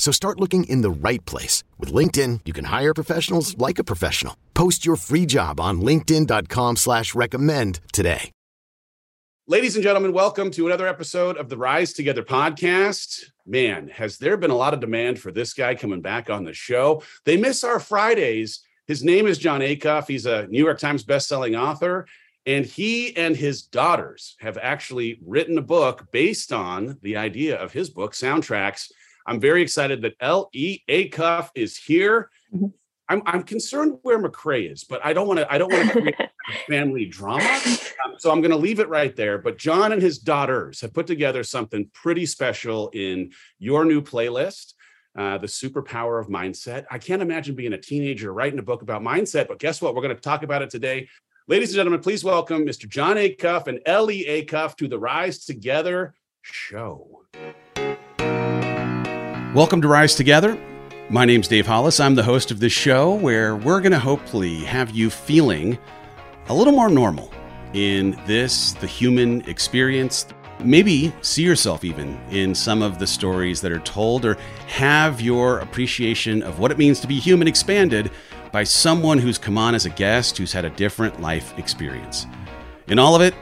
So start looking in the right place. With LinkedIn, you can hire professionals like a professional. Post your free job on linkedin.com slash recommend today. Ladies and gentlemen, welcome to another episode of the Rise Together podcast. Man, has there been a lot of demand for this guy coming back on the show? They miss our Fridays. His name is Jon Acuff. He's a New York Times bestselling author. And he and his daughters have actually written a book based on the idea of his book, Soundtracks. I'm very excited that L.E. Acuff is here. Mm-hmm. I'm, I'm concerned where McRae is, but I don't want to. I don't want to create family drama, um, so I'm going to leave it right there. But John and his daughters have put together something pretty special in your new playlist, uh, the superpower of mindset. I can't imagine being a teenager writing a book about mindset, but guess what? We're going to talk about it today. Ladies and gentlemen, please welcome Mr. Jon Acuff and Ellie Acuff to the Rise Together show. Welcome to Rise Together. My name's Dave Hollis. I'm the host of this show where we're going to hopefully have you feeling a little more normal in this, the human experience. Maybe see yourself even in some of the stories that are told, or have your appreciation of what it means to be human expanded by someone who's come on as a guest who's had a different life experience. In all of it,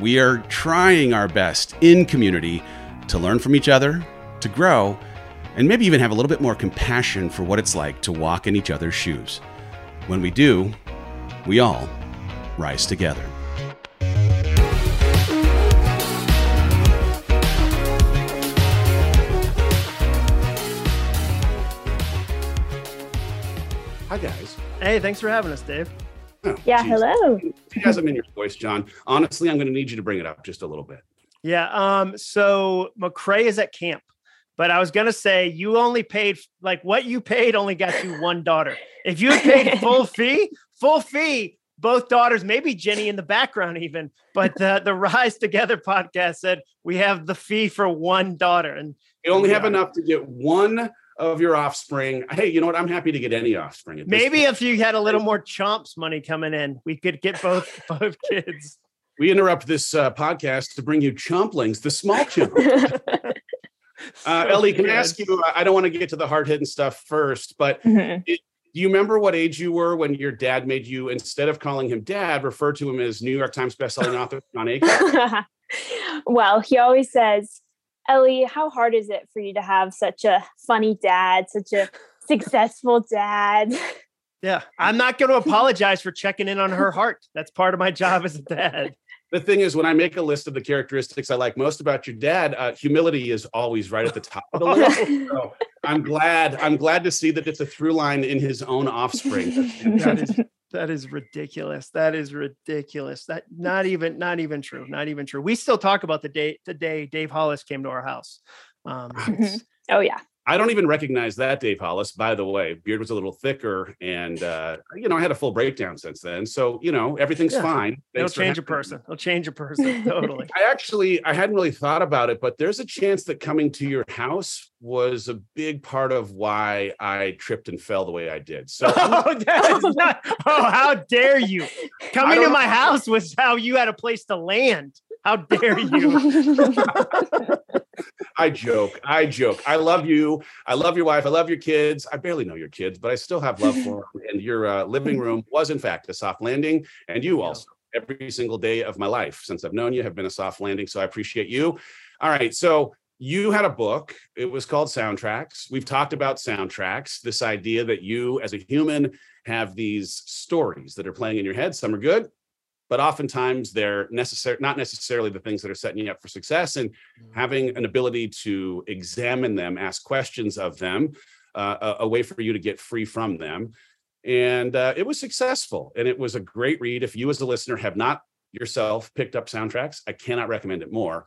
we are trying our best in community to learn from each other, to grow, and maybe even have a little bit more compassion for what it's like to walk in each other's shoes. When we do, we all rise together. Hi, guys. Hey, thanks for having us, Dave. Oh, yeah, geez. hello. It hasn't been your voice, Jon. Honestly, I'm going to need you to bring it up just a little bit. Yeah. Um. So McRae is at camp. But I was gonna say you only paid like what you paid only got you one daughter. If you paid full fee, full fee, both daughters, maybe Jenny in the background even. But the the Rise Together podcast said we have the fee for one daughter, and you only have enough to get one of your offspring. Hey, you know what? I'm happy to get any offspring. Maybe if you had a little more chomps money coming in, we could get both both kids. We interrupt this uh, podcast to bring you chomplings, the small chomp. Uh, Ellie, can I ask you? I don't want to get to the hard hitting stuff first, but mm-hmm. it, do you remember what age you were when your dad made you, instead of calling him dad, refer to him as New York Times bestselling author Jon Acuff? well, he always says, Ellie, how hard is it for you to have such a funny dad, such a successful dad? Yeah, I'm not going to apologize for checking in on her heart. That's part of my job as a dad the thing is, when I make a list of the characteristics I like most about your dad, uh, humility is always right at the top of the list. so I'm glad. I'm glad to see that it's a through line in his own offspring. that is that is ridiculous. That is ridiculous. That not even not even true. Not even true. We still talk about the day the day Dave Hollis came to our house. Um, oh yeah. I don't even recognize that Dave Hollis, by the way. Beard was a little thicker, and uh, you know, I had a full breakdown since then. So you know, everything's yeah. fine. It'll change a person. It'll change a person. Totally. I actually I hadn't really thought about it, but there's a chance that coming to your house was a big part of why I tripped and fell the way I did. So oh, not, oh how dare you? Coming to my house was how you had a place to land. How dare you? I joke. I joke. I love you. I love your wife. I love your kids. I barely know your kids, but I still have love for them. And your uh, living room was, in fact, a soft landing. And you also, every single day of my life since I've known you, have been a soft landing. So I appreciate you. All right. So you had a book. It was called Soundtracks. We've talked about soundtracks, this idea that you, as a human, have these stories that are playing in your head. Some are good, but oftentimes they're necessary, not necessarily the things that are setting you up for success. And mm-hmm. having an ability to examine them, ask questions of them, uh, a, a, way for you to get free from them. And uh, it was successful, and it was a great read. If you, as a listener, have not yourself picked up soundtracks, I cannot recommend it more.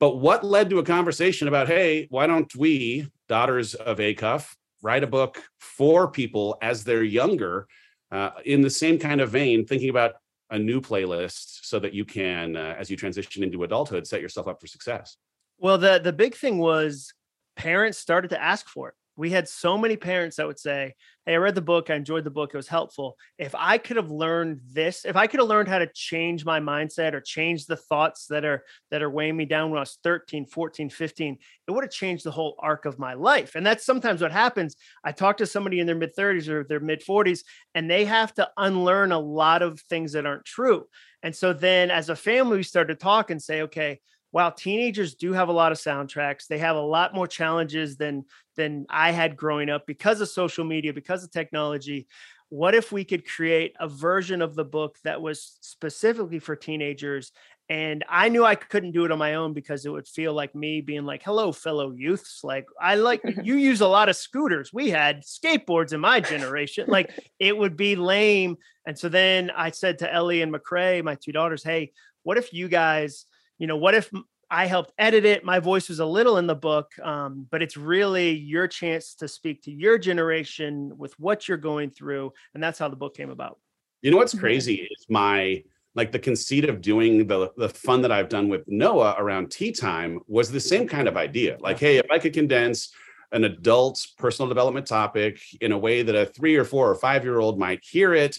But what led to a conversation about, hey, why don't we, daughters of Acuff, write a book for people as they're younger uh, in the same kind of vein, thinking about a new playlist so that you can, uh, as you transition into adulthood, set yourself up for success? Well, the the big thing was parents started to ask for it we had so many parents that would say, Hey, I read the book. I enjoyed the book. It was helpful. If I could have learned this, if I could have learned how to change my mindset or change the thoughts that are that are weighing me down when I was 13, 14, 15, it would have changed the whole arc of my life. And that's sometimes what happens. I talk to somebody in their mid 30s or their mid 40s, and they have to unlearn a lot of things that aren't true. And so then as a family, we start to talk and say, okay, while teenagers do have a lot of soundtracks, they have a lot more challenges than than I had growing up because of social media, because of technology. What if we could create a version of the book that was specifically for teenagers? And I knew I couldn't do it on my own because it would feel like me being like, hello, fellow youths. Like, I like you use a lot of scooters. We had skateboards in my generation. Like, it would be lame. And so then I said to Ellie and McRae, my two daughters, hey, what if you guys you know, what if I helped edit it? My voice was a little in the book, um, but it's really your chance to speak to your generation with what you're going through. And that's how the book came about. You know what's crazy is my like the conceit of doing the the fun that I've done with Noah around tea time was the same kind of idea. Like, hey, if I could condense an adult personal development topic in a way that a three or four or five year old might hear it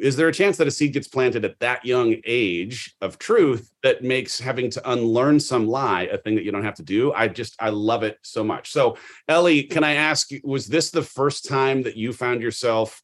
is there a chance that a seed gets planted at that young age of truth that makes having to unlearn some lie a thing that you don't have to do? I just i love it so much. So ellie can i ask was this the first time that you found yourself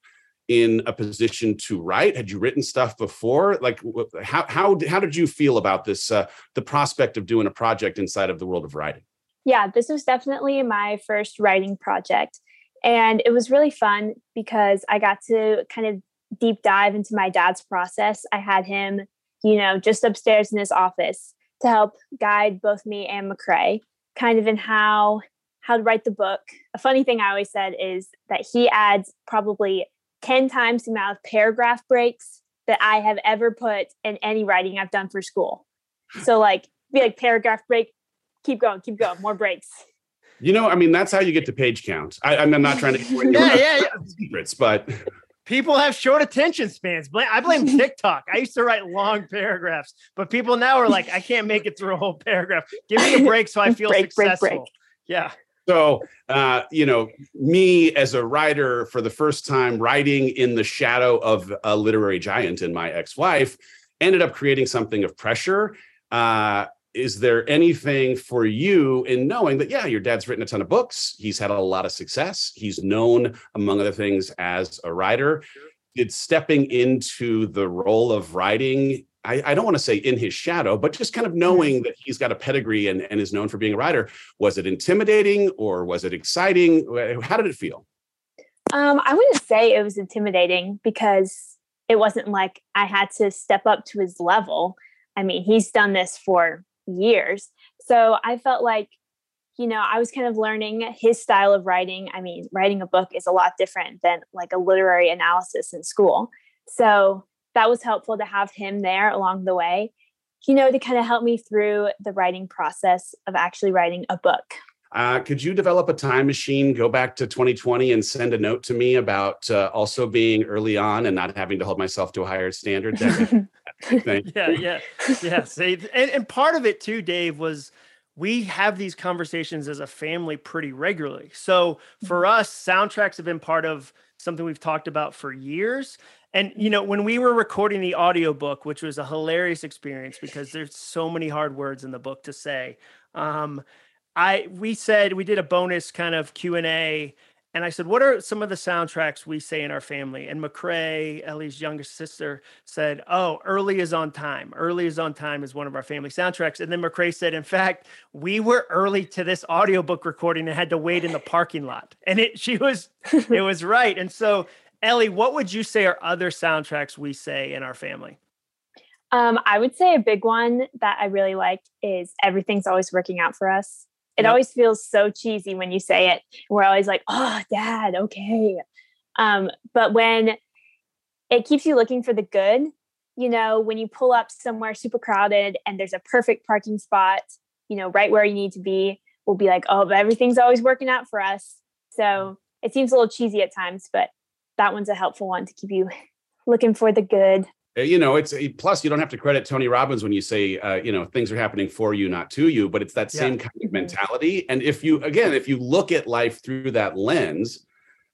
in a position to write? Had you written stuff before? Like how how, how did you feel about this uh, the prospect of doing a project inside of the world of writing? Yeah this was definitely my first writing project. And it was really fun because i got to kind of deep dive into my dad's process. I had him, you know, just upstairs in his office to help guide both me and McRae kind of in how how to write the book. A funny thing I always said is that he adds probably 10 times the amount of paragraph breaks that I have ever put in any writing I've done for school. So like be like paragraph break, keep going, keep going, more breaks. You know, I mean, that's how you get to page count. I, am not trying to yeah, yeah, yeah. secrets, but people have short attention spans. I blame TikTok. I used to write long paragraphs, but people now are like, I can't make it through a whole paragraph. Give me a break so I feel break, successful. Break, break. Yeah. So, uh, you know, me as a writer for the first time writing in the shadow of a literary giant in my ex wife ended up creating something of pressure. Uh, is there anything for you in knowing that yeah your dad's written a ton of books he's had a lot of success he's known among other things as a writer. Did stepping into the role of writing I, I don't want to say in his shadow but just kind of knowing that he's got a pedigree and, and is known for being a writer was it intimidating or was it exciting? How did it feel? Um, i wouldn't say it was intimidating because it wasn't like i had to step up to his level. I mean, he's done this for years. So I felt like, you know, I was kind of learning his style of writing. I mean, writing a book is a lot different than like a literary analysis in school. So that was helpful to have him there along the way, you know, to kind of help me through the writing process of actually writing a book. Uh, could you develop a time machine, go back to 2020 and send a note to me about uh, also being early on and not having to hold myself to a higher standard? yeah, yeah, yeah. See, and, and part of it too, Dave, was we have these conversations as a family pretty regularly. So for mm-hmm. us, soundtracks have been part of something we've talked about for years. And you know, when we were recording the audiobook, which was a hilarious experience because there's so many hard words in the book to say. Um, I we said we did a bonus kind of Q and I said, What are some of the soundtracks we say in our family? And McRae, Ellie's youngest sister, said, Oh, Early is on Time. Early is on Time is one of our family soundtracks. And then McRae said, In fact, we were early to this audiobook recording and had to wait in the parking lot. And it she was it was right. And so Ellie, what would you say are other soundtracks we say in our family? Um, I would say a big one that I really like is everything's always working out for us. It Yep. always feels so cheesy when you say it. We're always like, oh, dad, okay. Um, but when it keeps you looking for the good, you know, when you pull up somewhere super crowded and there's a perfect parking spot, you know, right where you need to be, we'll be like, oh, but everything's always working out for us. So it seems a little cheesy at times, but that one's a helpful one to keep you looking for the good. Uh, you know it's a- plus you don't have to credit tony robbins when you say uh, you know things are happening for you not to you but it's that Yeah. same kind of mentality. And if you again if you look at life through that lens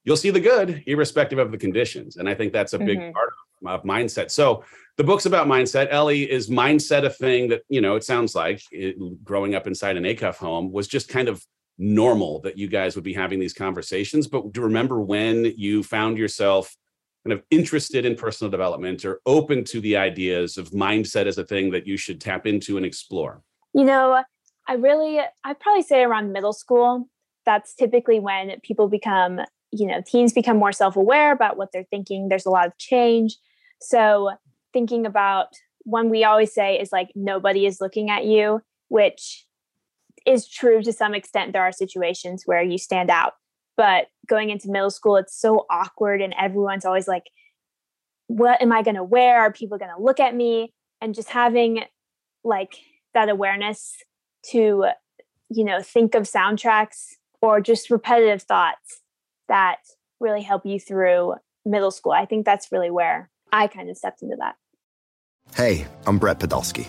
you'll see the good irrespective of the conditions. And i think that's a big Mhm. part of, of mindset. So the book's about mindset. Ellie is mindset a thing that you know it sounds like it, growing up inside an acuff home was just kind of normal that you guys would be having these conversations. But do you remember when you found yourself kind of interested in personal development or open to the ideas of mindset as a thing that you should tap into and explore? You know, I really, I'd probably say around middle school, that's typically when people become, you know, teens become more self aware about what they're thinking. There's a lot of change. So, thinking about one we always say is like, nobody is looking at you, which is true to some extent. There are situations where you stand out. But going into middle school, it's so awkward, and everyone's always like, what am I going to wear? Are people going to look at me? And just having like that awareness to, you know, think of soundtracks or just repetitive thoughts that really help you through middle school. I think that's really where I kind of stepped into that. Hey, I'm Brett Podolsky,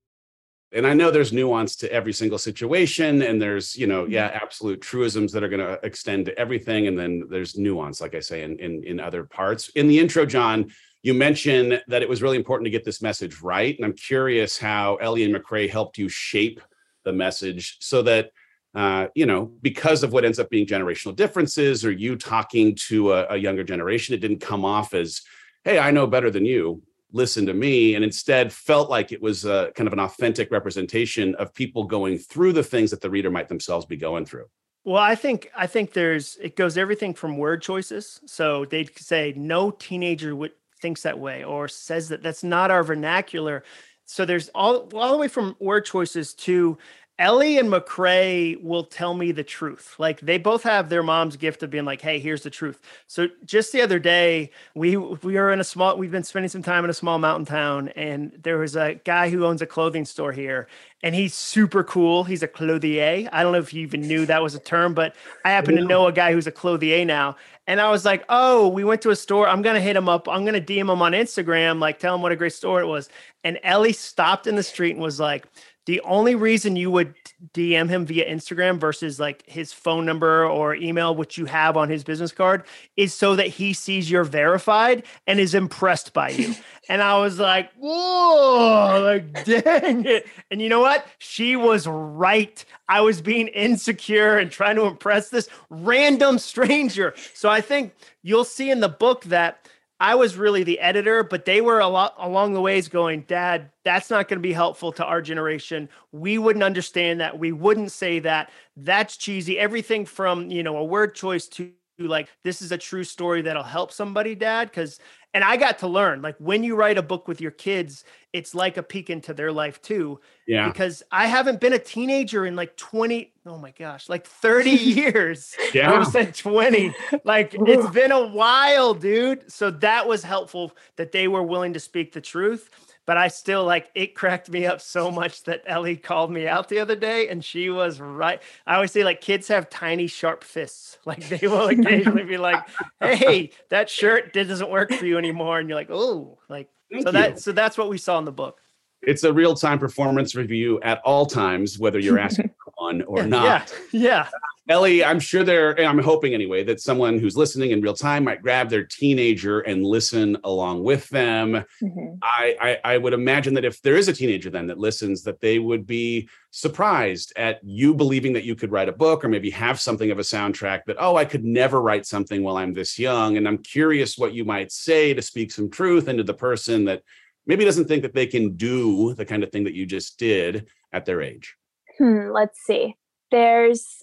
And I know there's nuance to every single situation, and there's, you know, yeah, absolute truisms that are going to extend to everything. And then there's nuance, like I say, in, in, in other parts. In the intro, Jon, you mentioned that it was really important to get this message right. And I'm curious how Ellie and McRae helped you shape the message so that uh, you know, because of what ends up being generational differences or you talking to a, a younger generation, it didn't come off as, hey, I know better than you. Listen to me. And instead felt like it was a kind of an authentic representation of people going through the things that the reader might themselves be going through. Well, I think I think there's it goes everything from word choices. So they'd say no teenager would thinks that way or says that that's not our vernacular. So there's all all the way from word choices to Ellie and McRae will tell me the truth. Like they both have their mom's gift of being like, "Hey, here's the truth." So just the other day, we we were in a small. We've been spending some time in a small mountain town, and there was a guy who owns a clothing store here, and he's super cool. He's a clothier. I don't know if you even knew that was a term, but I happen to know a guy who's a clothier now. And I was like, "Oh, we went to a store. I'm gonna hit him up. I'm gonna DM him on Instagram, like tell him what a great store it was." And Ellie stopped in the street and was like the only reason you would DM him via Instagram versus like his phone number or email, which you have on his business card, is so that he sees you're verified and is impressed by you. and I was like, whoa, like, dang it. And you know what? She was right. I was being insecure and trying to impress this random stranger. So I think you'll see in the book that I was really the editor, but they were a lot along the ways going, Dad, that's not going to be helpful to our generation. We wouldn't understand that. We wouldn't say that. That's cheesy. Everything from, you know, a word choice to like, this is a true story that'll help somebody, Dad. Cause, and I got to learn like when you write a book with your kids, it's like a peek into their life too. Yeah. Because I haven't been a teenager in like 20, oh my gosh, like 30 years. Yeah. i've said 20. Like it's been a while, dude. So that was helpful that they were willing to speak the truth. But I still like it cracked me up so much that Ellie called me out the other day and she was right. I always say like kids have tiny sharp fists. Like they will occasionally be like, "Hey, that shirt doesn't work for you anymore." And you're like, "Oh, like Thank so you. that so that's what we saw in the book. It's a real time performance review at all times, whether you're asking for one or yeah, not. Yeah. Yeah. Ellie, I'm sure there, I'm hoping anyway, that someone who's listening in real time might grab their teenager and listen along with them. Mm-hmm. I, I, I would imagine that if there is a teenager then that listens, that they would be surprised at you believing that you could write a book or maybe have something of a soundtrack that, oh, I could never write something while I'm this young. And I'm curious what you might say to speak some truth into the person that maybe doesn't think that they can do the kind of thing that you just did at their age. Hmm, let's see. There's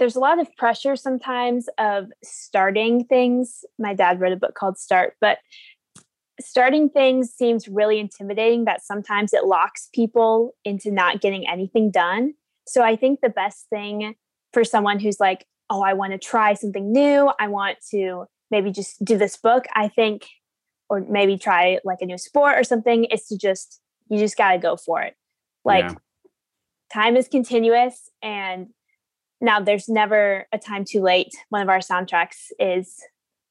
there's a lot of pressure sometimes of starting things. My dad wrote a book called Start, but starting things seems really intimidating that sometimes it locks people into not getting anything done. So I think the best thing for someone who's like, oh, I want to try something new, I want to maybe just do this book, I think, or maybe try like a new sport or something, is to just, you just got to go for it. Like, yeah. time is continuous and now there's never a time too late. One of our soundtracks is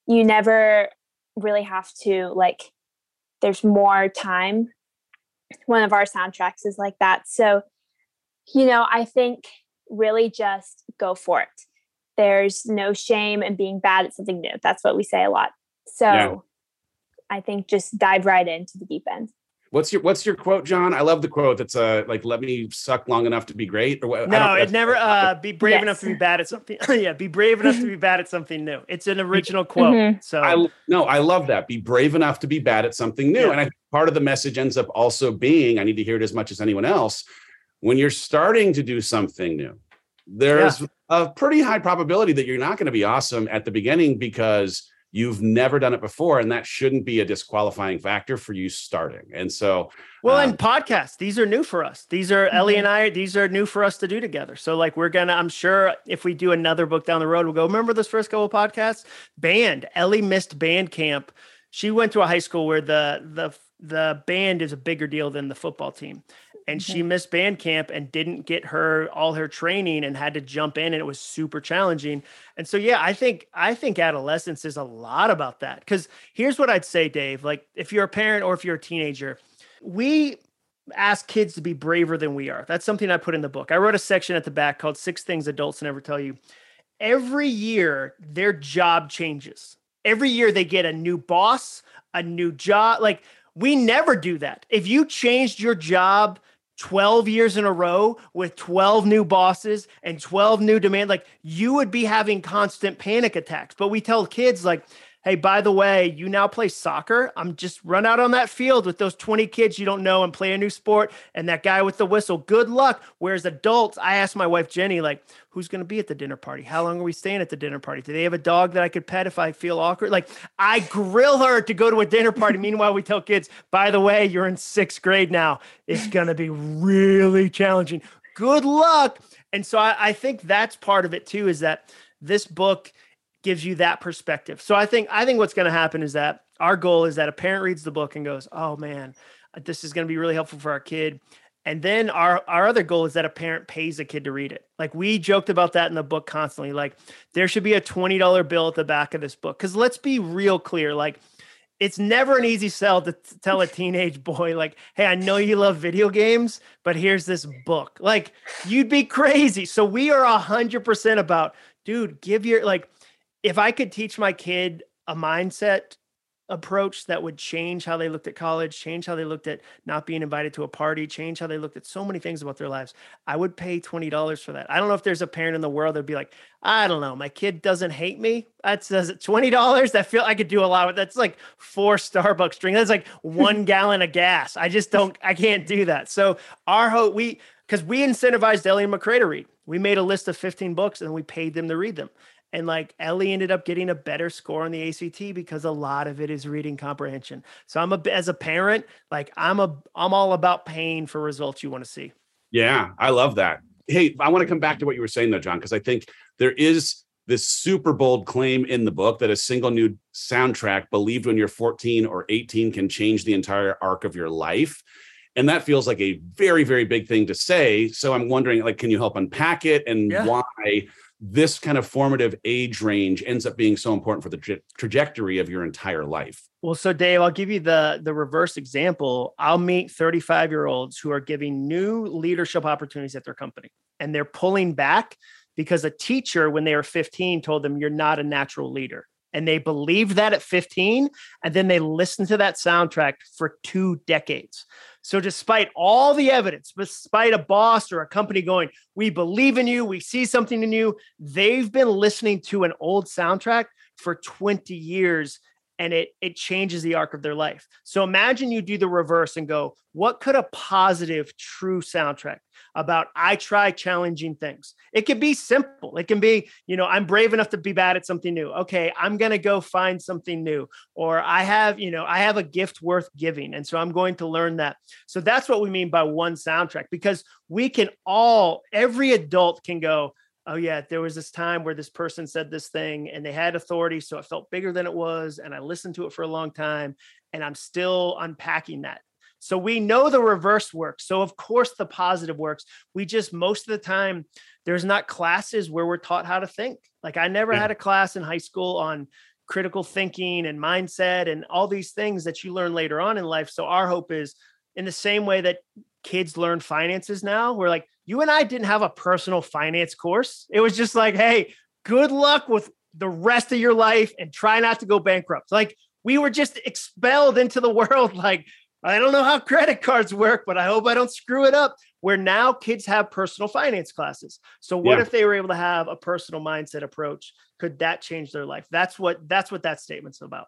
you never really have to like there's more time. One of our soundtracks is like that. So you know i think really just go for it. There's no shame in being bad at something new. That's what we say a lot. So yeah. i think just dive right into the deep end What's your What's your quote, Jon? I love the quote. That's uh like let me suck long enough to be great. Or what? No, it never. Uh, be brave yes. enough to be bad at something. yeah, be brave enough to be bad at something new. It's an original quote. Mm-hmm. So I no, I love that. Be brave enough to be bad at something new. Yeah. And I part of the message ends up also being I need to hear it as much as anyone else. When you're starting to do something new, there's yeah. a pretty high probability that you're not going to be awesome at the beginning because you've never done it before and that shouldn't be a disqualifying factor for you starting. And so well um, and podcasts these are new for us. These are mm-hmm. ellie and i these are new for us to do together. So like we're gonna i'm sure if we do another book down the road we'll go remember this first couple podcasts? Band ellie missed band camp she went to a high school where the the the band is a bigger deal than the football team and she missed band camp and didn't get her all her training and had to jump in and it was super challenging. And so yeah i think i think adolescence is a lot about that. Because here's what i'd say dave like if you're a parent or if you're a teenager we ask kids to be braver than we are. That's something i put in the book. I wrote a section at the back called six things adults never tell you. Every year their job changes. Every year they get a new boss a new job. Like we never do that. If you changed your job 12 years in a row with 12 new bosses and 12 new demand like you would be having constant panic attacks. But we tell kids like hey by the way you now play soccer i'm just run out on that field with those 20 kids you don't know and play a new sport and that guy with the whistle good luck whereas adults i asked my wife jenny like who's going to be at the dinner party? How long are we staying at the dinner party? Do they have a dog that I could pet if I feel awkward? Like I grill her to go to a dinner party. Meanwhile, we tell kids, by the way, you're in sixth grade now. It's going to be really challenging. Good luck. And so I, I think that's part of it too, is that this book gives you that perspective. So I think I think what's going to happen is that our goal is that a parent reads the book and goes, "Oh man, this is going to be really helpful for our kid." And then our our other goal is that a parent pays a kid to read it. Like we joked about that in the book constantly. Like there should be a $20 bill at the back of this book. Cuz let's be real clear, like it's never an easy sell to t- tell a teenage boy like, "Hey, I know you love video games, but here's this book." Like you'd be crazy. So we are 100% about, dude, give your like if I could teach my kid a mindset approach that would change how they looked at college, change how they looked at not being invited to a party, change how they looked at so many things about their lives. I would pay $20 for that. I don't know if there's a parent in the world that'd be like, I don't know, my kid doesn't hate me. That says $20. That feel I could do a lot with that's like four Starbucks drink. That's like one gallon of gas. I just don't, I can't do that. So our hope we because we incentivized Ellie and McRae to read. We made a list of 15 books and we paid them to read them. And like Ellie ended up getting a better score on the ACT because a lot of it is reading comprehension. So I'm a as a parent, like I'm a I'm all about paying for results you want to see. Yeah, I love that. Hey, I want to come back to what you were saying though, Jon, because I think there is this super bold claim in the book that a single new soundtrack believed when you're 14 or 18 can change the entire arc of your life. And that feels like a very, very big thing to say. So I'm wondering, like, can you help unpack it and yeah. why this kind of formative age range ends up being so important for the tra- trajectory of your entire life. Well, so Dave, I'll give you the the reverse example. I'll meet 35 year olds who are giving new leadership opportunities at their company, and they're pulling back because a teacher, when they were 15, told them, You're not a natural leader. And they believed that at 15. And then they listened to that soundtrack for two decades. So, despite all the evidence, despite a boss or a company going, We believe in you, we see something in you, they've been listening to an old soundtrack for 20 years and it it changes the arc of their life. So imagine you do the reverse and go, what could a positive true soundtrack about I try challenging things? It could be simple. It can be, you know, I'm brave enough to be bad at something new. Okay, I'm going to go find something new or I have, you know, I have a gift worth giving and so I'm going to learn that. So that's what we mean by one soundtrack because we can all every adult can go oh yeah there was this time where this person said this thing and they had authority so it felt bigger than it was and i listened to it for a long time and i'm still unpacking that. So we know the reverse works so of course the positive works. We just most of the time there's not classes where we're taught how to think. Like i never yeah. had a class in high school on critical thinking and mindset and all these things that you learn later on in life so our hope is in the same way that kids learn finances now we're like you and I didn't have a personal finance course. It was just like, hey, good luck with the rest of your life and try not to go bankrupt. Like we were just expelled into the world. Like, I don't know how credit cards work, but I hope I don't screw it up. Where now kids have personal finance classes. So what yeah. if they were able to have a personal mindset approach? Could that change their life? That's what that's what that statement's about.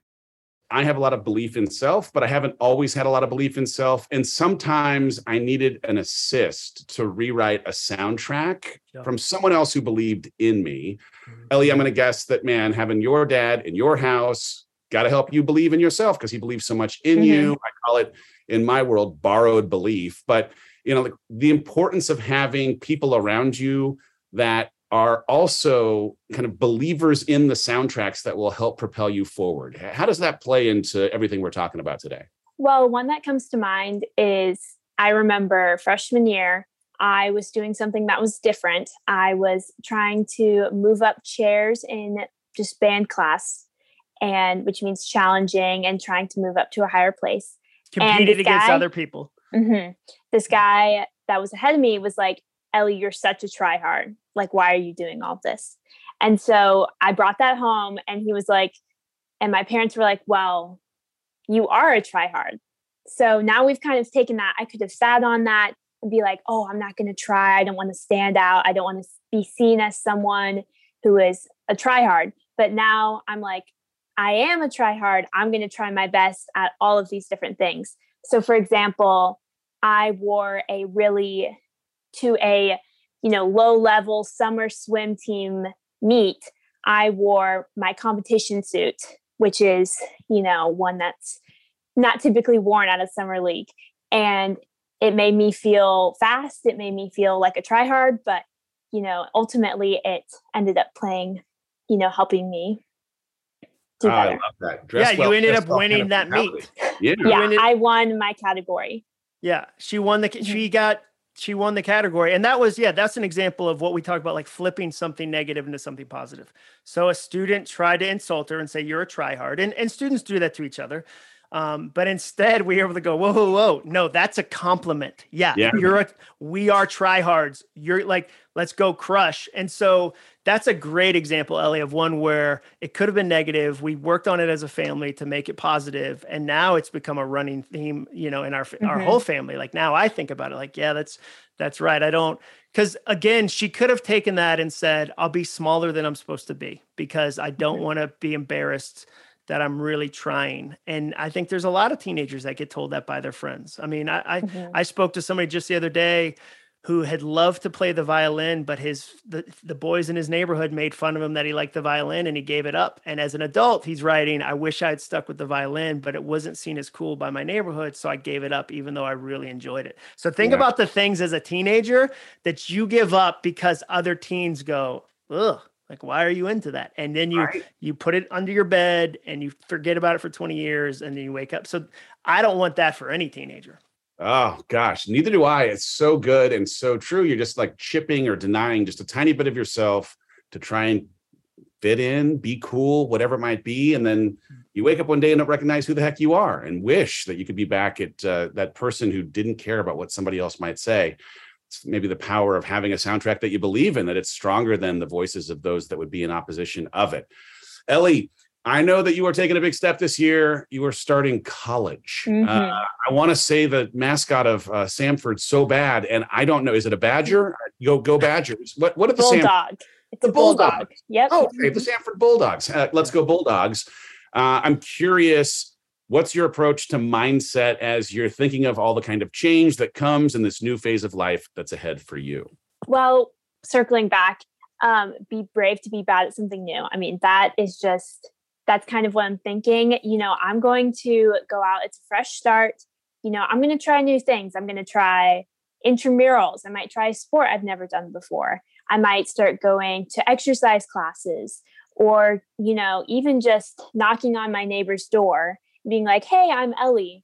I have a lot of belief in self, but I haven't always had a lot of belief in self. And sometimes I needed an assist to rewrite a soundtrack yeah. from someone else who believed in me. Mm-hmm. Ellie, I'm going to guess that, man, having your dad in your house got to help you believe in yourself because he believes so much in mm-hmm. you. I call it in my world borrowed belief. But, you know, the importance of having people around you that are also kind of believers in the soundtracks that will help propel you forward. How does that play into everything we're talking about today? Well, one that comes to mind is I remember freshman year, I was doing something that was different. I was trying to move up chairs in just band class, and which means challenging and trying to move up to a higher place. Competed against guy, other people. Mm-hmm, this guy that was ahead of me was like, Ellie, you're such a tryhard. Like, why are you doing all this? And so I brought that home, and he was like, and my parents were like, well, you are a tryhard. So now we've kind of taken that. I could have sat on that and be like, oh, I'm not going to try. I don't want to stand out. I don't want to be seen as someone who is a tryhard. But now I'm like, I am a tryhard. I'm going to try my best at all of these different things. So, for example, I wore a really to a you know low level summer swim team meet i wore my competition suit which is you know one that's not typically worn at a summer league and it made me feel fast it made me feel like a try hard but you know ultimately it ended up playing you know helping me do better. I love that. Dress yeah, well, you ended up winning that meet. Yeah, yeah I won my category. Yeah, she won the. She mm-hmm. got she won the category. And that was yeah that's an example of what we talk about like flipping something negative into something positive. So a student tried to insult her and say you're a tryhard. And, and students do that to each other Um, but instead, we are able to go, whoa, whoa, whoa. No, that's a compliment. Yeah, Yeah. you're a, we are tryhards. You're like, let's go crush. And so that's a great example, Ellie, of one where it could have been negative. We worked on it as a family to make it positive, and now it's become a running theme, you know, in our our Mhm. whole family. Like now, I think about it, like, yeah, that's that's right. I don't because again, she could have taken that and said, "I'll be smaller than I'm supposed to be because I don't Mhm. want to be embarrassed." That I'm really trying. And I think there's a lot of teenagers that get told that by their friends. I mean, I, I Mhm. I spoke to somebody just the other day who had loved to play the violin, but his the, the boys in his neighborhood made fun of him that he liked the violin and he gave it up. And as an adult, he's writing, I wish I had stuck with the violin, but it wasn't seen as cool by my neighborhood. So I gave it up, even though I really enjoyed it. So think Yeah. about the things as a teenager that you give up because other teens go, ugh. Like, why are you into that? And then you Right. you put it under your bed and you forget about it for 20 years and then you wake up. So I don't want that for any teenager. Oh gosh, neither do I. It's so good and so true. You're just like chipping or denying just a tiny bit of yourself to try and fit in, be cool, whatever it might be, and then you wake up one day and don't recognize who the heck you are, and wish that you could be back at uh, that person who didn't care about what somebody else might say. It's maybe the power of having a soundtrack that you believe in, that it's stronger than the voices of those that would be in opposition of it. Ellie, I know that you are taking a big step this year. You are starting college. Mhm. Uh, I want to say the mascot of uh, Samford so bad, and I don't know. Is it a badger? Go go Badgers! What what are the Sam? bulldog. It's The a bulldog. bulldog. Yep. Oh, okay, the Samford Bulldogs. Uh, let's go Bulldogs. Uh, I'm curious. What's your approach to mindset as you're thinking of all the kind of change that comes in this new phase of life that's ahead for you? Well, circling back, um, be brave to be bad at something new. I mean, that is just that's kind of what I'm thinking. You know, I'm going to go out. It's a fresh start. You know, I'm going to try new things. I'm going to try intramurals. I might try a sport I've never done before. I might start going to exercise classes or, you know, even just knocking on my neighbor's door, being like, hey, I'm Ellie.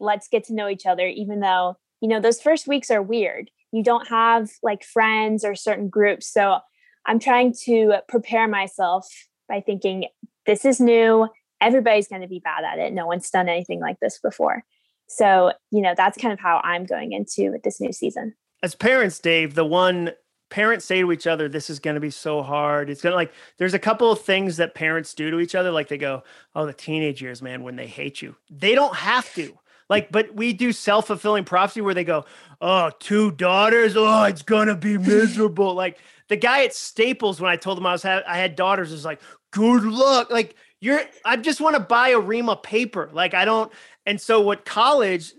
Let's get to know each other, even though, you know, those first weeks are weird. You don't have like friends or certain groups. So I'm trying to prepare myself by thinking this is new. Everybody's going to be bad at it. No one's done anything like this before. So, you know, that's kind of how I'm going into this new season. as parents, Dave, the one parents say to each other, this is going to be so hard. It's going to like, there's a couple of things that parents do to each other. Like they go, oh, the teenage years, man, when they hate you. They don't have to. Like, but we do self fulfilling prophecy where they go, oh, two daughters. Oh, it's going to be miserable. like the guy at Staples, when I told him I was, ha- I had daughters, was like, good luck. Like, you're, I just want to buy a ream of paper. Like, I don't. And so, what college,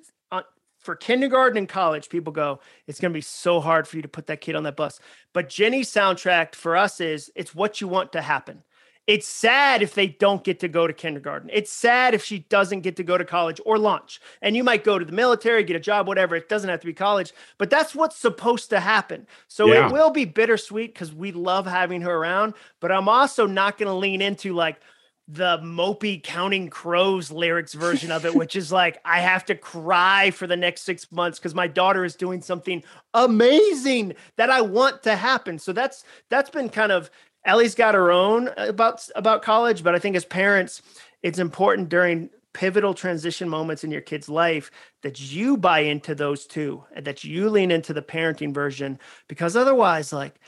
for kindergarten and college, people go, it's going to be so hard for you to put that kid on that bus. But Jenny's soundtrack for us is it's what you want to happen. It's sad if they don't get to go to kindergarten. It's sad if she doesn't get to go to college or launch. And you might go to the military, get a job, whatever. It doesn't have to be college, but that's what's supposed to happen. So Yeah. it will be bittersweet because we love having her around. But I'm also not going to lean into like, the mopey counting crows lyrics version of it, which is like, I have to cry for the next six months because my daughter is doing something amazing that I want to happen. So that's that's been kind of Ellie's got her own about about college, but I think as parents, it's important during pivotal transition moments in your kid's life that you buy into those two and that you lean into the parenting version because otherwise like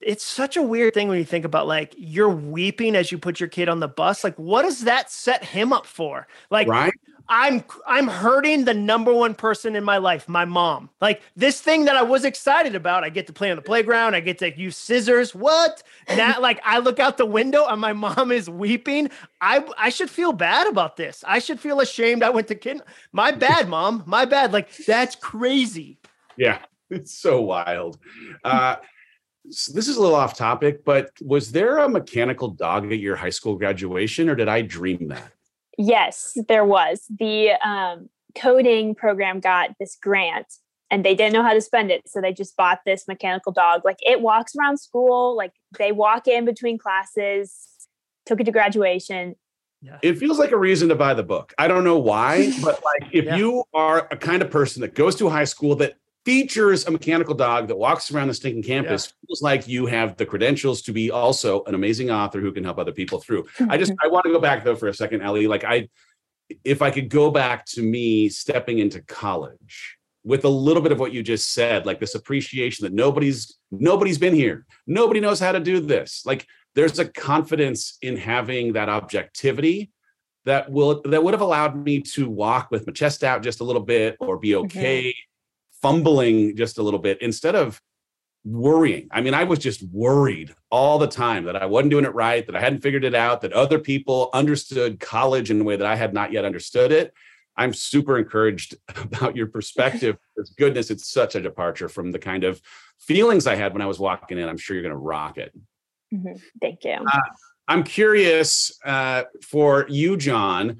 it's such a weird thing when you think about like you're weeping as you put your kid on the bus like what does that set him up for? Like Right? i'm i'm hurting the number one person in my life my mom. Like this thing that i was excited about i get to play on the playground i get to use scissors what? Now like i look out the window and my mom is weeping. I i should feel bad about this. I should feel ashamed i went to kid my bad mom my bad. Like that's crazy. Yeah, it's so wild. Uh, s- this is a little off topic, but was there a mechanical dog at your high school graduation, or did I dream that? Yes, there was. The um, coding program got this grant and they didn't know how to spend it. So they just bought this mechanical dog. Like it walks around school, like they walk in between classes, took it to graduation. It feels like a reason to buy the book. I don't know why, but like if Yeah. you are a kind of person that goes to a high school that features a mechanical dog that walks around the stinking campus, feels like you have the credentials to be also an amazing author who can help other people through. I just I want to go back though for a second, Ellie. Like I if I could go back to me stepping into college with a little bit of what you just said, like this appreciation that nobody's nobody's been here, nobody knows how to do this. Like there's a confidence in having that objectivity that will that would have allowed me to walk with my chest out just a little bit or be okay mm-hmm. Fumbling just a little bit instead of worrying. I mean, I was just worried all the time that I wasn't doing it right, that I hadn't figured it out, that other people understood college in a way that I had not yet understood it. I'm super encouraged about your perspective. goodness, it's such a departure from the kind of feelings I had when I was walking in. I'm sure you're going to rock it. Mm-hmm. Thank you. Uh, I'm curious uh, for you, Jon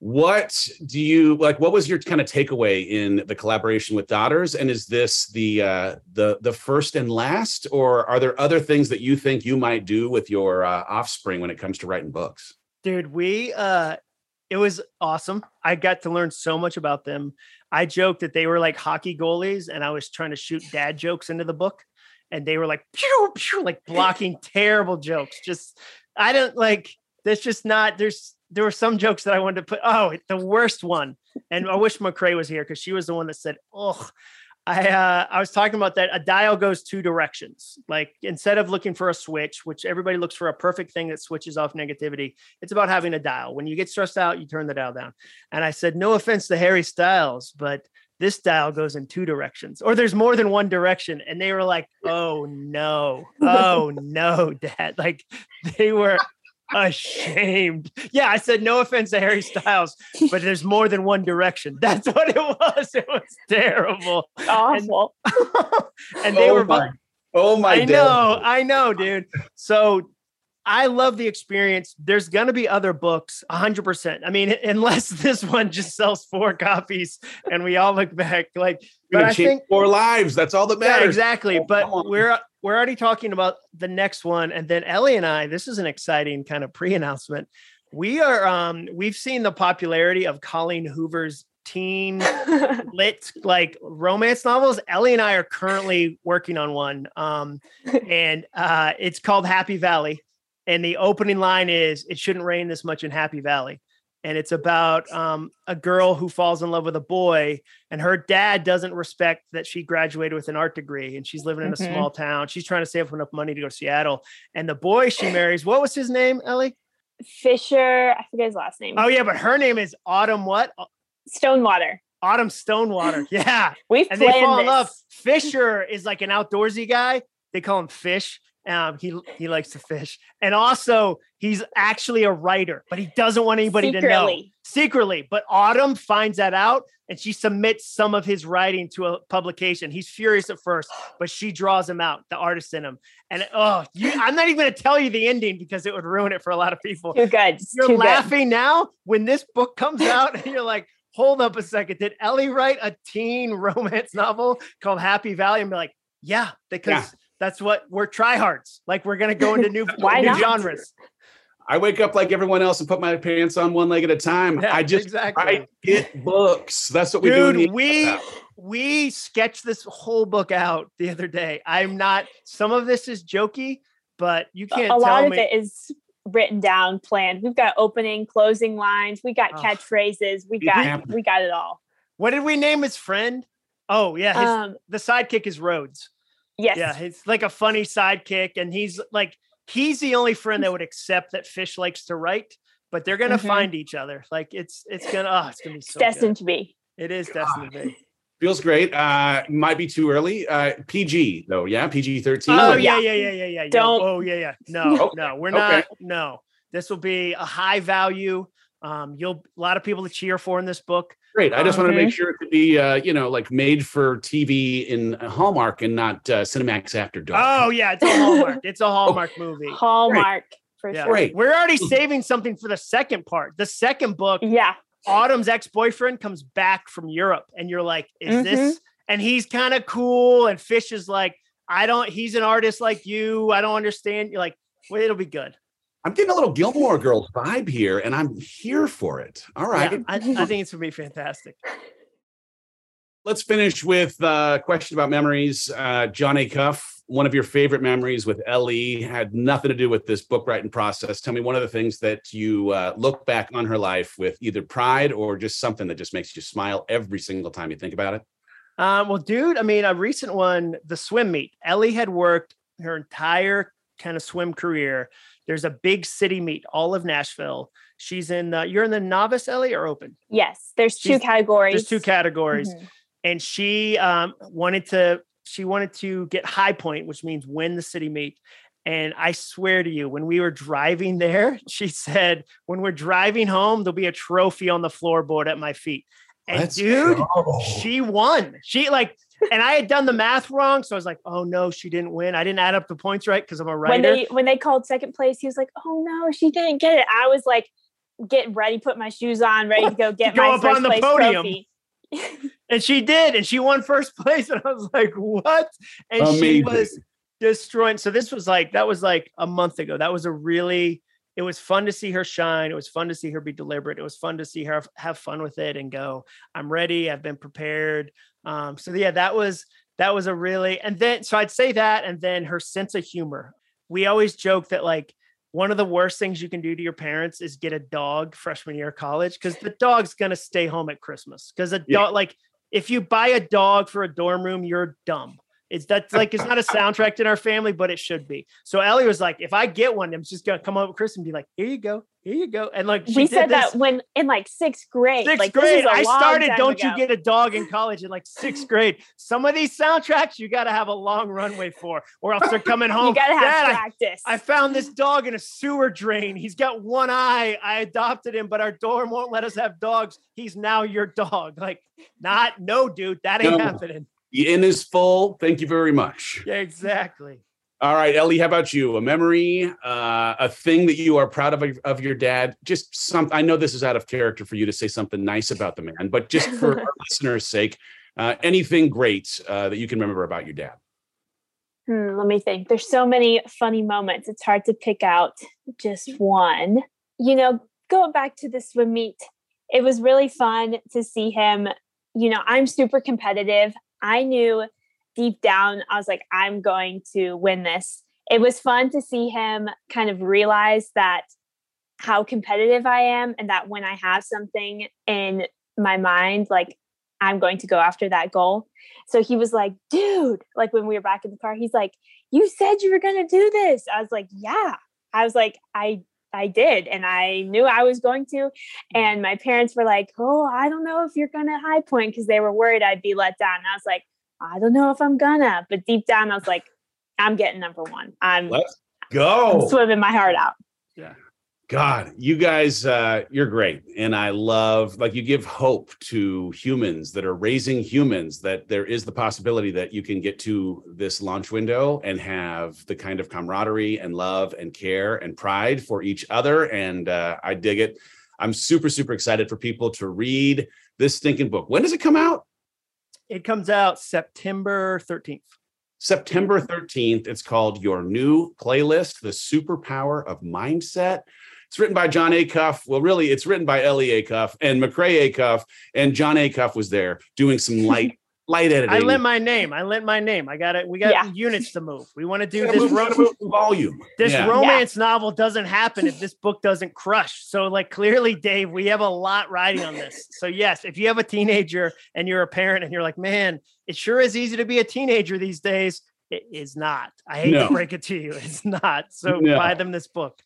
what do you like what was your kind of takeaway in the collaboration with daughters? And is this the uh the the first and last or are there other things that you think you might do with your uh, offspring when it comes to writing books? Dude we uh it was awesome. I got to learn so much about them. I joked that they were like hockey goalies and i was trying to shoot dad jokes into the book and they were like pew, pew, like blocking terrible jokes. Just i don't like that's just not there's there were some jokes that I wanted to put. Oh, the worst one, and I wish McRae was here because she was the one that said, "Oh." I uh, I was talking about that a dial goes two directions. Like instead of looking for a switch, which everybody looks for a perfect thing that switches off negativity, it's about having a dial. When you get stressed out, you turn the dial down. And I said, no offense to Harry Styles, but this dial goes in two directions, or there's more than one direction. And they were like, oh no, oh no, dad. Like they were ashamed. Yeah, I said no offense to Harry Styles, but there's more than one direction. That's what it was. It was terrible. Awful. And, and they oh were my, Oh my god. I know, I know, dude. So I love the experience. There's going to be other books, 100%. I mean, unless this one just sells four copies and we all look back like, but I think four lives. That's all that matters. Yeah, exactly. Oh, but we're we're already talking about the next one, and then Ellie and I. This is an exciting kind of pre-announcement. We are um we've seen the popularity of Colleen Hoover's teen lit like romance novels. Ellie and I are currently working on one. Um, and uh, it's called Happy Valley and the opening line is it shouldn't rain this much in happy valley. And it's about um, a girl who falls in love with a boy and her dad doesn't respect that she graduated with an art degree and she's living in mm-hmm. a small town. She's trying to save up enough money to go to seattle. And the boy she marries what was his name ellie? Fisher i forget his last name. Oh yeah but her name is autumn what? Stonewater. Autumn stonewater yeah. We've and they fall this. in love. fisher is like an outdoorsy guy. They call him fish um, he he likes to fish, and also he's actually a writer, but he doesn't want anybody secretly. to know secretly. But Autumn finds that out, and she submits some of his writing to a publication. He's furious at first, but she draws him out, the artist in him. And oh, you, I'm not even going to tell you the ending because it would ruin it for a lot of people. Too good. You're Too laughing good. now when this book comes out, and you're like. Hold up a second. Did Ellie write a teen romance novel called Happy Valley? And be like, yeah, because yeah that's what we're tryhards. Like we're gonna go into new, Why new genres. I wake up like everyone else and put my pants on one leg at a time. Yeah, I just exactly. I get books. That's what we do. Dude, do. we we sketched this whole book out the other day. I'm not. Some of this is jokey, but you can't. A lot me. of it is written down, planned. We've got opening, closing lines. We got oh. catchphrases. We got we got it all. What did we name his friend? Oh yeah, his, um, the sidekick is Rhodes. Yes. Yeah, he's like a funny sidekick, and he's like he's the only friend that would accept that Fish likes to write, but they're gonna mm-hmm. find each other. Like it's it's gonna oh, it's gonna be so destined good. to be. It is destined to be. Feels great. Uh might be too early. Uh PG though, yeah, PG 13. Oh yeah, yeah, yeah, yeah, yeah. Don't oh yeah, yeah. No, no, we're not okay. no. This will be a high value. Um, you'll a lot of people to cheer for in this book. Great. I just want to make sure it could be, uh, you know, like made for TV in Hallmark and not uh, Cinemax After Dark. Oh yeah, it's a Hallmark. it's a Hallmark oh, movie. Hallmark Great. for yeah. sure. Great. We're already saving something for the second part. The second book. Yeah. Autumn's ex-boyfriend comes back from Europe, and you're like, "Is mm-hmm. this?" And he's kind of cool, and Fish is like, "I don't." He's an artist like you. I don't understand. You're like, "Well, it'll be good." I'm getting a little Gilmore Girls vibe here, and I'm here for it. All right. Yeah, I, I think it's gonna be fantastic. let's finish with uh, a question about memories. Uh, Jon Acuff, one of your favorite memories with Ellie had nothing to do with this book writing process. Tell me one of the things that you uh, look back on her life with either pride or just something that just makes you smile every single time you think about it. Um, well, dude, I mean, a recent one, the swim meet. Ellie had worked her entire kind of swim career. There's a big city meet, all of Nashville. She's in the, you're in the novice, Ellie, or open? Yes, there's two She's- categories. There's two categories. Mhm. And she um, wanted to, she wanted to get high point, which means win the city meet. And I swear to you, when we were driving there, she said, when we're driving home, there'll be a trophy on the floorboard at my feet. And Let's dude, go. she won. She like, and I had done the math wrong. So I was like, oh no, she didn't win. I didn't add up the points right because I'm a writer. when they when they called second place, he was like, "Oh no, she didn't get it." I was like, getting ready, put my shoes on, ready to go get go my up first on the place podium. trophy. and she did, and she won first place. And I was like, what? And she was destroying. So this was like, that was like a month ago. That was a really, it was fun to see her shine. It was fun to see her be deliberate. It was fun to see her have- fun with it and go, I'm ready. I've been prepared. Um, so yeah, that was, that was a really, and then, so I'd say that, and then her sense of humor. We always joke that like, one of the worst things you can do to your parents is get a dog freshman year of college because the dog's gonna stay home at Christmas. Because a Yeah. dog, like if you buy a dog for a dorm room, you're dumb. It's that's like it's not a soundtrack in our family, but it should be. So Ellie was like, if I get one, I'm just gonna come up with Chris and be like, here you go, here you go. And like she we did said this- that when in like sixth grade. Sixth like, this grade. is a I started. Don't you get a dog in college in like sixth grade? Some of these soundtracks you got to have a long runway for, or else they're coming home. You gotta have Dad, I- practice. I found this dog in a sewer drain. He's got one eye. I adopted him, but our dorm won't let us have dogs. He's now your dog. Like, not no, dude. That ain't No. happening. The inn is full. Thank you very much. Yeah, exactly. All right, Ellie, how about you? A memory, uh, a thing that you are proud of of your dad? Just some. I know this is out of character for you to say something nice about the man, but just for our listeners' sake, uh, anything great uh, that you can remember about your dad? Hmm, let me think. There's so many funny moments. It's hard to pick out just one. You know, going back to the swim meet, it was really fun to see him. You know, I'm super competitive. I knew deep down, I was like, I'm going to win this. It was fun to see him kind of realize that how competitive I am and that when I have something in my mind, like I'm going to go after that goal. So he was like, dude, like when we were back in the car, he's like, you said you were going to do this. I was like, yeah. I was like, I I did and I knew I was going to mm-hmm. and my parents were like, "Oh, I don't know if you're going to high point because they were worried I'd be let down." And I was like, "I don't know if I'm gonna." But deep down I was like, "I'm getting number 1. I'm, Let's I'm go. swimming my heart out." God, you guys, uh, you're great. And I love, like, you give hope to humans that are raising humans that there is the possibility that you can get to this launch window and have the kind of camaraderie and love and care and pride for each other. And uh, I dig it. I'm super, super excited for people to read this stinking book. When does it come out? It comes out September 13th. September 13th. It's called Your New Playlist The Superpower of Mindset. It's written by Jon Acuff. Well, really, it's written by Ellie Acuff and McRae Acuff, and Jon Acuff was there doing some light, light editing. I lent my name. I lent my name. I got it. We got Yeah. units to move. We want to do Yeah, this. ro- move volume. this Yeah. romance novel doesn't happen if this book doesn't crush. So, like, clearly, Dave, we have a lot riding on this. So, yes, if you have a teenager and you're a parent and you're like, man, it sure is easy to be a teenager these days. It is not. I hate No. to break it to you. It's not. So, No. buy them this book.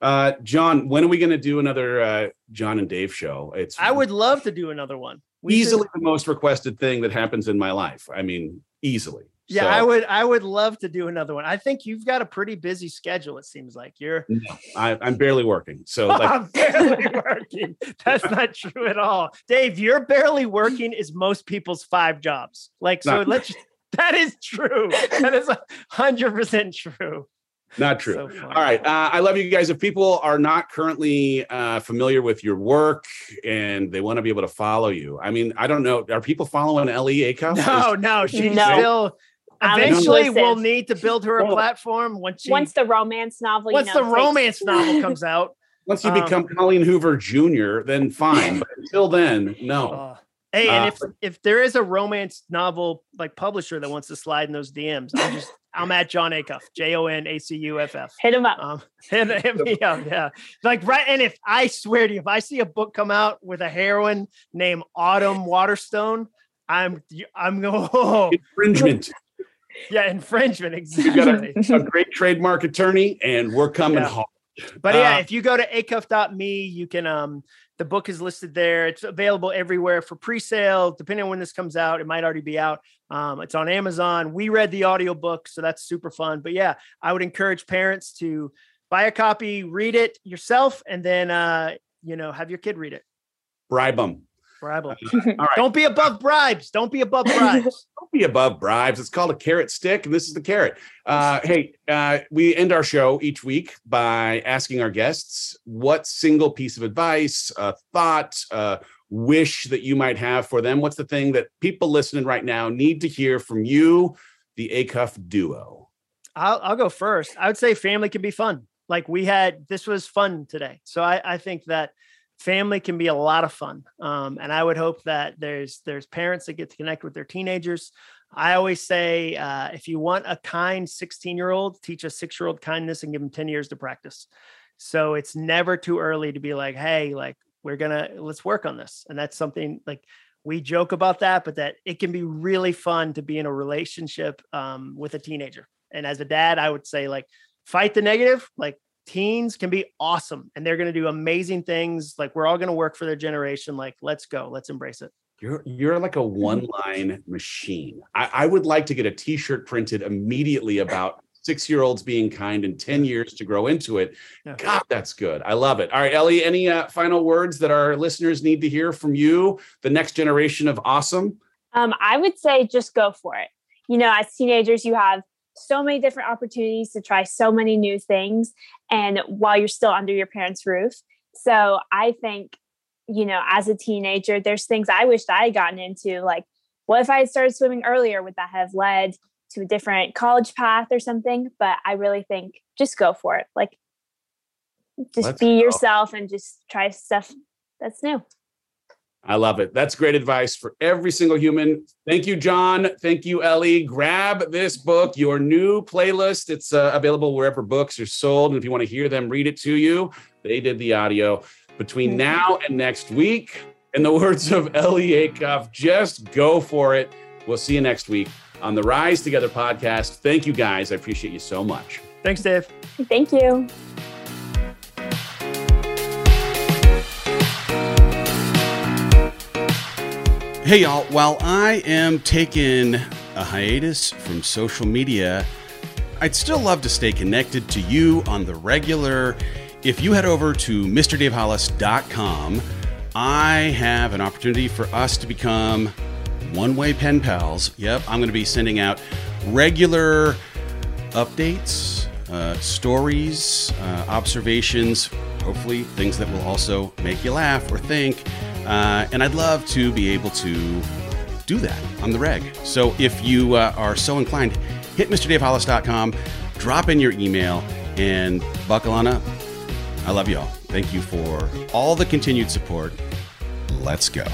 Uh, Jon, when are we going to do another uh, Jon and Dave show? It's I would love to do another one. We should- easily the most requested thing that happens in my life. I mean, easily. yeah, So, I would. I would love to do another one. I think you've got a pretty busy schedule. It seems like you're. I, I'm barely working. So, like, I'm barely working. That's not true at all. Dave, you're barely working is most people's five jobs. Like, so No. let's that is true. That is hundred percent true. Not true. So. All right. Uh, I love you guys. If people are not currently uh, familiar with your work and they want to be able to follow you, I mean, I don't know. Are people following Ellie Acuff? No, no, she's No. still eventually we'll need to build her a platform once she Once the romance novel, once you know, the takes- romance novel comes out. Once you um, become Colleen Hoover Jr., then fine. But until then, no. Uh, Hey, and Uh, if if there is a romance novel like publisher that wants to slide in those DMs, I'm just I'm at Jon Acuff, J O N A C U F F. Hit him up. Um, hit, hit me up, yeah. Like right, and if I swear to you, if I see a book come out with a heroine named Autumn Waterstone, I'm I'm going, oh, Infringement. yeah, infringement, You got a, exactly. a great trademark attorney, and we're coming Yeah. home. But yeah, Uh, if you go to acuff.me, you can um the book is listed there. It's available everywhere for pre-sale. Depending on when this comes out, it might already be out. Um, it's on Amazon. We read the audiobook, so that's super fun. But yeah, I would encourage parents to buy a copy, read it yourself, and then uh, you know, have your kid read it. Bribe them. Bribe 'em. All right. Don't be above bribes. Don't be above bribes. Don't be above bribes. It's called a carrot stick, and this is the carrot. Uh, hey, uh, we end our show each week by asking our guests what single piece of advice, a thought, a wish that you might have for them. What's the thing that people listening right now need to hear from you, the Acuff duo? I'll, I'll go first. I would say family can be fun. Like we had, this was fun today. So I, I think that family can be a lot of fun. Um, and I would hope that there's there's parents that get to connect with their teenagers. I always say, uh, if you want a kind 16 year old, teach a six year old kindness and give them 10 years to practice. So it's never too early to be like, hey, like we're gonna let's work on this. And that's something like we joke about that, but that it can be really fun to be in a relationship um, with a teenager. And as a dad, I would say like fight the negative. Like teens can be awesome and they're going to do amazing things. Like we're all going to work for their generation. Like let's go, let's embrace it. You're you're like a one line machine. I, I would like to get a T-shirt printed immediately about six year olds being kind and ten years to grow into it. Yeah. God, that's good. I love it. All right, Ellie. Any uh, final words that our listeners need to hear from you? The next generation of awesome. Um, I would say just go for it. You know, as teenagers, you have so many different opportunities to try so many new things, and while you're still under your parents' roof. So I think, you know, as a teenager, there's things I wished I had gotten into. Like, what if I had started swimming earlier? Would that have led to a different college path or something? But I really think just go for it. Like, just Let's be go. yourself and just try stuff that's new. I love it. That's great advice for every single human. Thank you, Jon. Thank you, Ellie. Grab this book, your new playlist. It's uh, available wherever books are sold. And if you want to hear them read it to you, they did the audio. Between now and next week, in the words of Ellie Acuff, just go for it. We'll see you next week on the Rise Together podcast. Thank you, guys. I appreciate you so much. Thanks, Dave. Thank you. Hey, y'all. While I am taking a hiatus from social media, I'd still love to stay connected to you on the regular. If you head over to MrDaveHollis.com, I have an opportunity for us to become one way pen pals. Yep, I'm going to be sending out regular updates, uh, stories, uh, observations, hopefully things that will also make you laugh or think. Uh, and I'd love to be able to do that on the reg. So if you uh, are so inclined, hit MrDaveHollis.com, drop in your email, and buckle on up. I love you all. Thank you for all the continued support. Let's go.